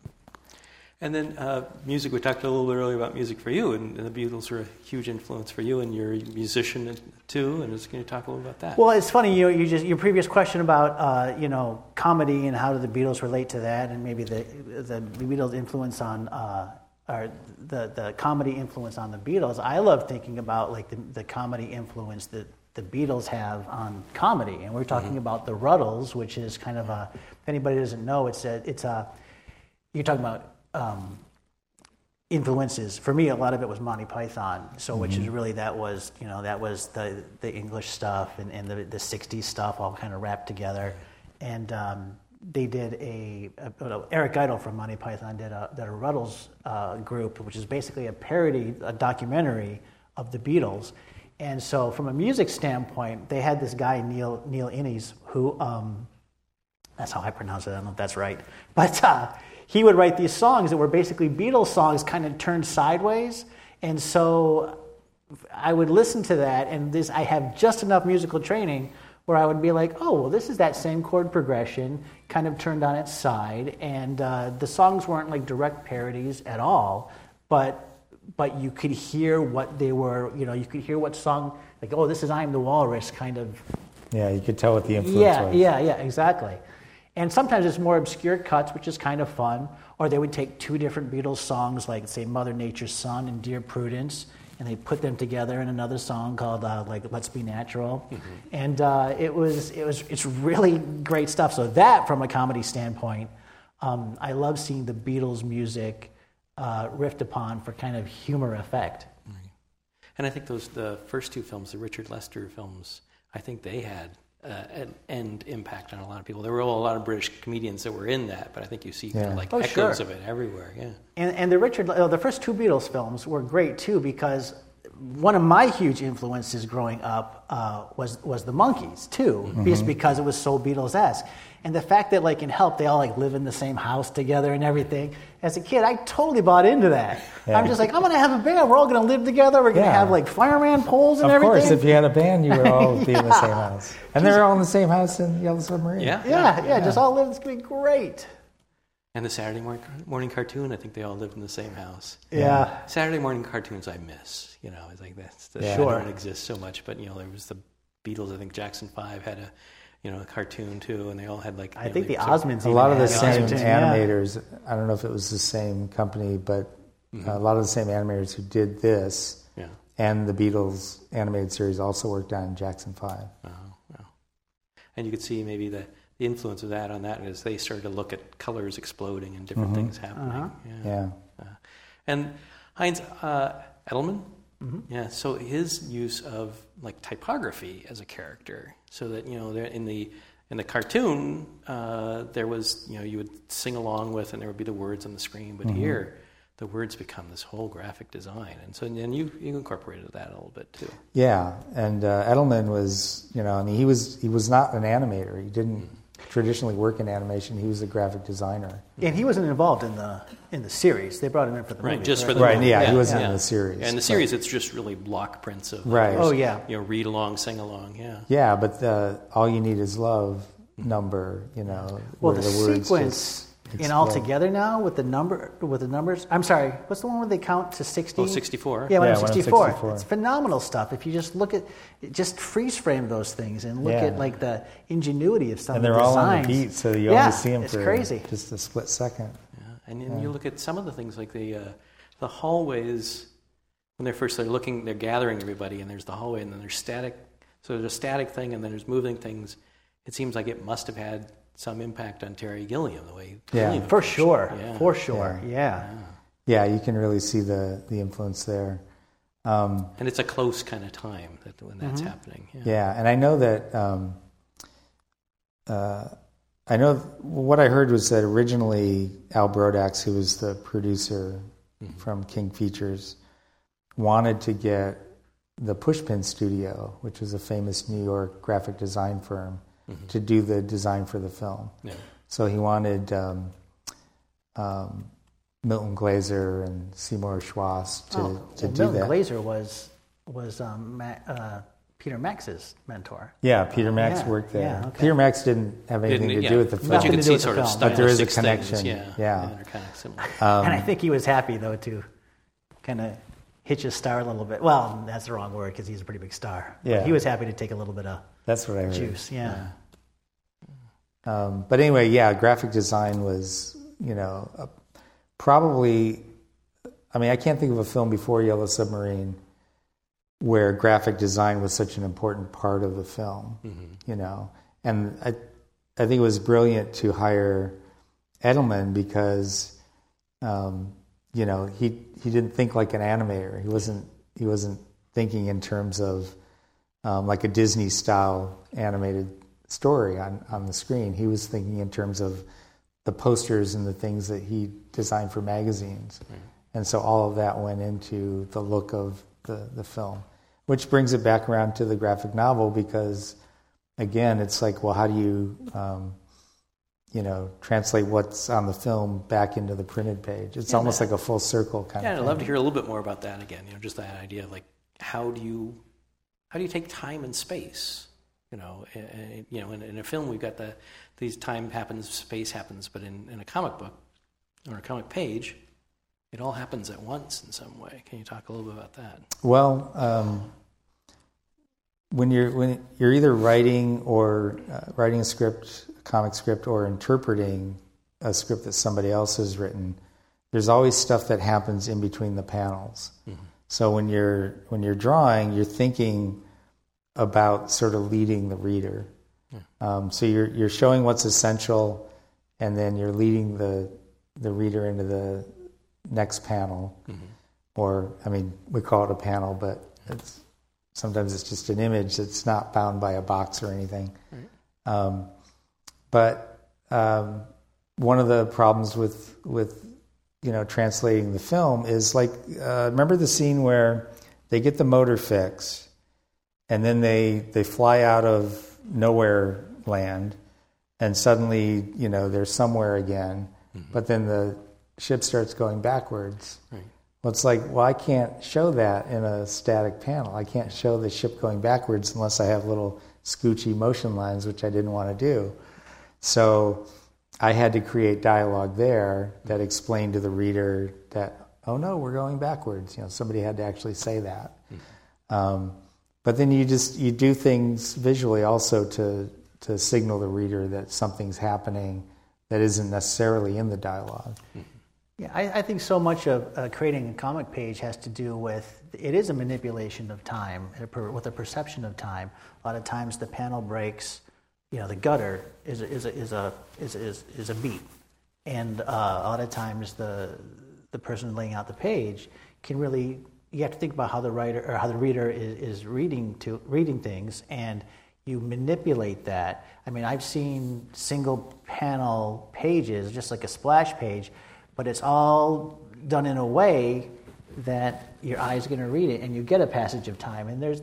And then uh, music. We talked a little bit earlier about music for you, and, and the Beatles were a huge influence for you, and you're a musician too. And just going to talk a little about that. Well, it's funny. You, you just your previous question about uh, you know comedy and how do the Beatles relate to that, and maybe the the Beatles' influence on uh, or the the comedy influence on the Beatles, I love thinking about like the, the comedy influence that the Beatles have on comedy, and we're talking Mm-hmm. about the Rutles, which is kind of a. If anybody doesn't know, it's a it's a. You're talking about. Um, influences. For me a lot of it was monty python. So which is really that was you know that was the the english stuff and, and the, the 60s stuff all kind of wrapped together. And um, they did a, a, a- eric idle from monty python did a, did a rutles uh, group which is basically a parody a documentary of the beatles. And so from a music standpoint they had this guy neil neil innes who um, that's how I pronounce it. I don't know if that's right. But uh, he would write these songs that were basically Beatles songs kind of turned sideways. And so I would listen to that, and this I have just enough musical training where I would be like, oh, well, this is that same chord progression kind of turned on its side. And uh, the songs weren't like direct parodies at all, but but you could hear what they were, you know, you could hear what song, like, oh, this is I'm the Walrus kind of Yeah, you could tell what the influence yeah, was. yeah, yeah, exactly. And sometimes it's more obscure cuts, which is kind of fun. Or they would take two different Beatles songs, like say "Mother Nature's Son" and "Dear Prudence," and they put them together in another song called uh, like "Let's Be Natural." And uh, it was it was it's really great stuff. So that, from a comedy standpoint, um, I love seeing the Beatles music uh, riffed upon for kind of humor effect. And I think those the first two films, the Richard Lester films, I think they had an end impact on a lot of people. There were a lot of British comedians that were in that, but I think you see kind of like Oh, echoes sure. of it everywhere. Yeah. And, and the Richard, uh, the first two Beatles films were great too because one of my huge influences growing up uh, was was the Monkees too, just because it was so Beatles-esque. And the fact that like in Help they all like live in the same house together and everything. As a kid, I totally bought into that. Yeah. I'm just like, I'm gonna have a band. We're all gonna live together. We're gonna Yeah. have like fireman poles and Of everything. Of course, if you had a band, you would all be in the same house. And they're all in the same house in Yellow Submarine. Yeah. yeah, yeah, just all live. It's gonna be great. And the Saturday morning, morning cartoon, I think they all lived in the same house. Yeah. Saturday morning cartoons I miss. You know, it's like that's the Yeah. they Sure. don't exist so much. But you know, there was the Beatles. I think Jackson Five had a you know a cartoon too, and they all had like. I you know, think the sort Osmonds. A lot of the had same cartoons, yeah. animators, I don't know if it was the same company, but Mm-hmm. a lot of the same animators who did this Yeah. and the Beatles animated series also worked on Jackson 5. Oh, wow. And you could see maybe the, the influence of that on that as they started to look at colors exploding and different things happening. Uh-huh. Yeah. Yeah. Uh, and Heinz uh, Edelmann, yeah. So his use of like typography as a character, so that you know, in the in the cartoon, uh, there was you know you would sing along with, and there would be the words on the screen. But here, the words become this whole graphic design, and so then you you incorporated that a little bit too. Yeah, and uh, Edelmann was, you know, I mean, he was he was not an animator. He didn't traditionally work in animation. He was a graphic designer. And he wasn't involved in the in the series. They brought him in for the Right, movie. just for correct? the Right, movie. yeah, he wasn't yeah. in the series. And the but- series, it's just really block prints of Right. Oh, yeah. you know, read along, sing along, yeah. Yeah, but the All You Need Is Love number, you know, Well, where the, the, words sequence just in all explode. together now with the number with the numbers. I'm sorry, what's the one where they count to sixty? Oh, 64. Yeah, when Yeah, I'm when I'm 64. 64. It's phenomenal stuff. If you just look at, just freeze frame those things and look Yeah. at like the ingenuity of some And they're the all on designs. the beat, so you yeah, only see them it's for crazy. just a split second. Yeah. And then you look at some of the things like the, uh, the hallways, when they're first, they're looking, they're gathering everybody, and there's the hallway, and then there's static. So there's a static thing, and then there's moving things. It seems like it must have had some impact on Terry Gilliam, the way Yeah. Gilliam For sure, Yeah. for sure, yeah. Yeah, you can really see the the influence there. Um, And it's a close kind of time that when that's Mm-hmm. happening. Yeah. Yeah, and I know that. Um, uh, I know what I heard was that originally Al Brodax, who was the producer from King Features, wanted to get the Pushpin Studio, which was a famous New York graphic design firm, to do the design for the film. Yeah. So he wanted um, um, Milton Glaser and Seymour Chwast to, Oh, to well, do Milton that. Glaser was was um, Ma- uh, Peter Max's mentor. Yeah, Peter Max Yeah, worked there. yeah, okay. Peter Max didn't have anything Didn't- to yeah. do with the film. But film. you Nothing can see with the sort of film. But there is a stylistic things, connection, Yeah. yeah. Kind of similar. Um, and I think he was happy though to kind of hitch his star a little bit. Well, that's the wrong word because he's a pretty big star. But Yeah. he was happy to take a little bit of That's what I heard. juice. Yeah. Um, but anyway, yeah, graphic design was, you know, uh, probably I mean, I can't think of a film before Yellow Submarine where graphic design was such an important part of the film. Mm-hmm. You know, and I, I think it was brilliant to hire Edelmann because, um, you know, he he didn't think like an animator. He wasn't he wasn't thinking in terms of um, like a Disney style animated story on, on the screen. He was thinking in terms of the posters and the things that he designed for magazines. Right. And so all of that went into the look of the, the film, which brings it back around to the graphic novel because, again, it's like, well, how do you, um, you know, translate what's on the film back into the printed page? It's yeah, almost like a full circle kind yeah, of. Yeah, I'd love to hear a little bit more about that again. You know, just that idea of like, how do you, how do you take time and space? You know, and, you know, in, in, a film we've got the these time happens, space happens, but in, in a comic book or a comic page, it all happens at once in some way. Can you talk a little bit about that? Well, um, when you're when you're either writing or uh, writing a script, a comic script, or interpreting a script that somebody else has written, there's always stuff that happens in between the panels. Mm-hmm. So when you're when you're drawing, you're thinking about sort of leading the reader. Yeah. Um, so you're you're showing what's essential, and then you're leading the the reader into the next panel, mm-hmm. or I mean, we call it a panel, but it's sometimes it's just an image that's not bound by a box or anything. Right. Um, but um, one of the problems with with you know translating the film is like uh, remember the scene where they get the motor fix and then they they fly out of nowhere land and suddenly you know they're somewhere again mm-hmm. but then the ship starts going backwards right. well it's like well i can't show that in a static panel i can't show the ship going backwards unless i have little scoochy motion lines which i didn't want to do so i had to create dialogue there that explained to the reader that oh no we're going backwards you know somebody had to actually say that mm-hmm. um, but then you just you do things visually also to to signal the reader that something's happening that isn't necessarily in the dialogue. Yeah, I, I think so much of uh, creating a comic page has to do with it is a manipulation of time with a perception of time. A lot of times the panel breaks, you know, the gutter is a, is a, is a, is, is, is a beat, and uh, a lot of times the the person laying out the page can really you have to think about how the writer or how the reader is, is reading to reading things and you manipulate that. I mean, I've seen single panel pages, just like a splash page, but it's all done in a way that your eye is going to read it, and you get a passage of time. And there's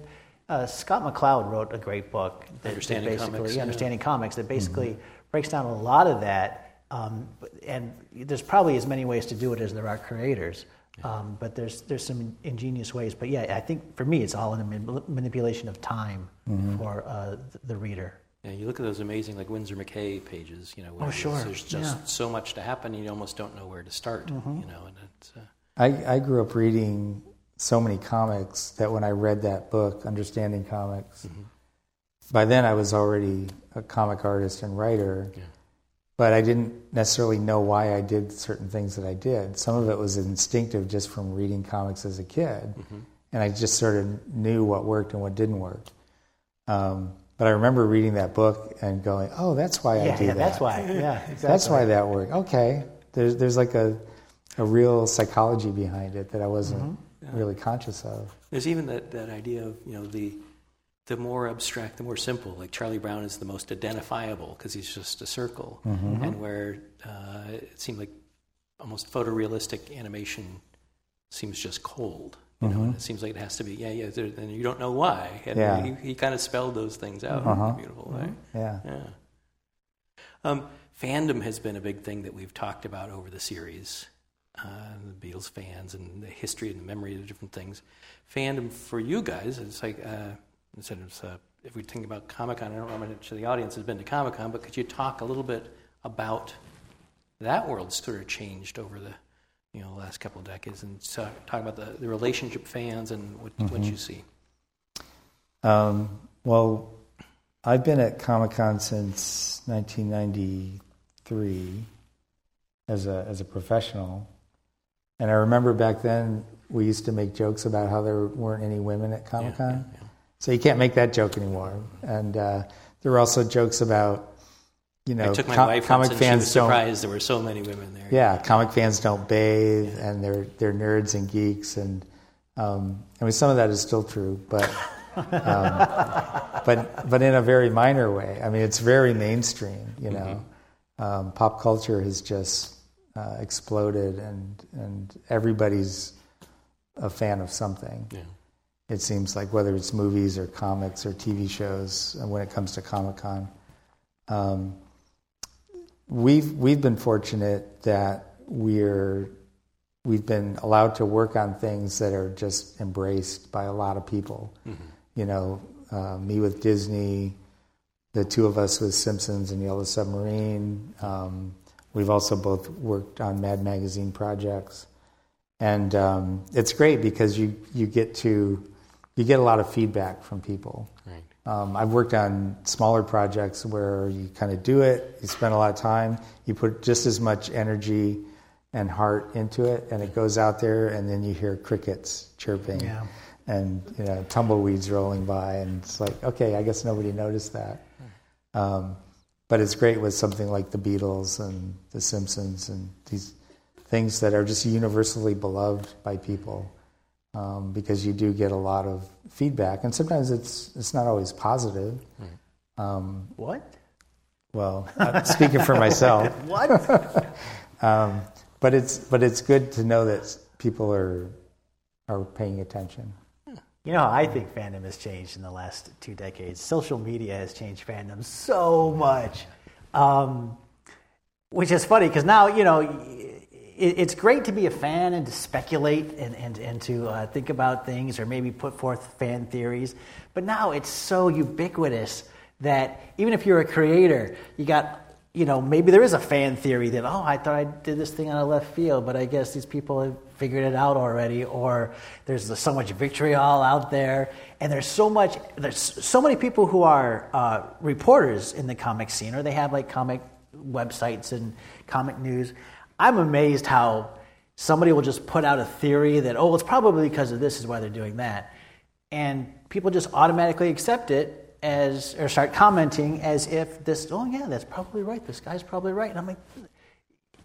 uh, Scott McCloud wrote a great book, that, Understanding that basically Comics, yeah. Understanding Comics, that basically mm-hmm. breaks down a lot of that. Um, and there's probably as many ways to do it as there are creators. Um, but there's there's some ingenious ways. But yeah, I think for me, it's all in the manipulation of time mm-hmm. for uh, the reader. Yeah, you look at those amazing like Winsor McCay pages. You know, oh sure, there's just yeah. so much to happen. You almost don't know where to start. Mm-hmm. You know, and it's. Uh... I I grew up reading so many comics that when I read that book, Understanding Comics, mm-hmm. by then I was already a comic artist and writer. Yeah but I didn't necessarily know why I did certain things that I did. Some of it was instinctive just from reading comics as a kid, mm-hmm. and I just sort of knew what worked and what didn't work. Um, but I remember reading that book and going, "Oh, that's why yeah, I do yeah, that. That's why. Yeah, exactly. that's why that worked. Okay, there's there's like a a real psychology behind it that I wasn't mm-hmm. Really conscious of. There's even that that idea of you know the the more abstract, the more simple. Like Charlie Brown is the most identifiable because he's just a circle, mm-hmm. and where uh, it seemed like almost photorealistic animation seems just cold. You mm-hmm. know, and it seems like it has to be, yeah, yeah, and you don't know why. And yeah. he, he kind of spelled those things out uh-huh. in a beautiful way. Mm-hmm. Yeah. Yeah. Um, fandom has been a big thing that we've talked about over the series. Uh, the Beatles fans and the history and the memory of the different things. Fandom for you guys, it's like uh, instead of uh, if we think about Comic Con, I don't know how much of the audience has been to Comic Con, but could you talk a little bit about that world sort of changed over the you know last couple of decades and talk, talk about the, the relationship fans and what, mm-hmm. what you see? Um, well, I've been at Comic Con since 1993 as a as a professional, And I remember back then we used to make jokes about how there weren't any women at Comic Con. Yeah, yeah, so you can't make that joke anymore. And uh, there were also jokes about you know, I took my com- wife comic fans she was surprised there were so many women there. Yeah, comic fans don't bathe, yeah. and they're they're nerds and geeks, and um, I mean some of that is still true, but um, but but in a very minor way. I mean, it's very mainstream. You know, mm-hmm. um, pop culture has just uh, exploded, and and everybody's a fan of something. Yeah. It seems like whether it's movies or comics or TV shows, when it comes to Comic Con. Um, we've we've been fortunate that we're we've been allowed to work on things that are just embraced by a lot of people. Mm-hmm. You know, uh, me with Disney, the two of us with Simpsons and Yellow Submarine. Um, we've also both worked on Mad Magazine projects, and um, it's great because you you get to you get a lot of feedback from people. Right. Um, I've worked on smaller projects where you kind of do it, you spend a lot of time, you put just as much energy and heart into it, and it goes out there, and then you hear crickets chirping yeah. and you know tumbleweeds rolling by, and it's like, okay, I guess nobody noticed that. Um, but it's great with something like the Beatles and the Simpsons and these things that are just universally beloved by people um, because you do get a lot of feedback, and sometimes it's it's not always positive. Um, what? Well, speaking for myself. what? um, but it's but it's good to know that people are are paying attention. You know, I think fandom has changed in the last two decades. Social media has changed fandom so much, um, which is funny because now you know it, it's great to be a fan and to speculate and, and, and to uh, think about things or maybe put forth fan theories. But now it's so ubiquitous that even if you're a creator, you got, you know, maybe there is a fan theory that, oh, I thought I did this thing on a left field, but I guess these people have figured it out already, or there's so much vitriol out there, and there's so much, there's so many people who are uh, reporters in the comic scene, or they have like comic websites and comic news. I'm amazed how somebody will just put out a theory that, oh, it's probably because of this is why they're doing that. And people just automatically accept it as, or start commenting as if this, oh, yeah, that's probably right. This guy's probably right. And I'm like,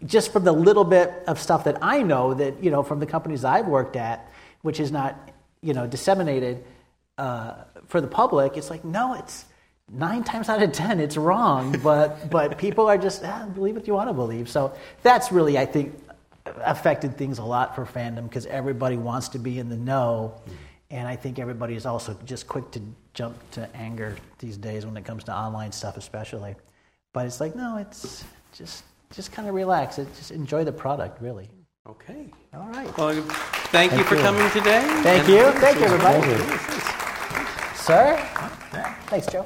just from the little bit of stuff that I know that, you know, from the companies I've worked at, which is not, you know, disseminated uh, for the public, it's like, no, it's, nine times out of ten it's wrong but but people are just ah, believe what you want to believe so that's really i think affected things a lot for fandom because everybody wants to be in the know and i think everybody is also just quick to jump to anger these days when it comes to online stuff especially. But it's like no it's just just kind of relax. It, just enjoy the product really. Okay. All right. Well thank, thank you for you. coming today. Thank you. Thank you everybody. sir? Thanks joe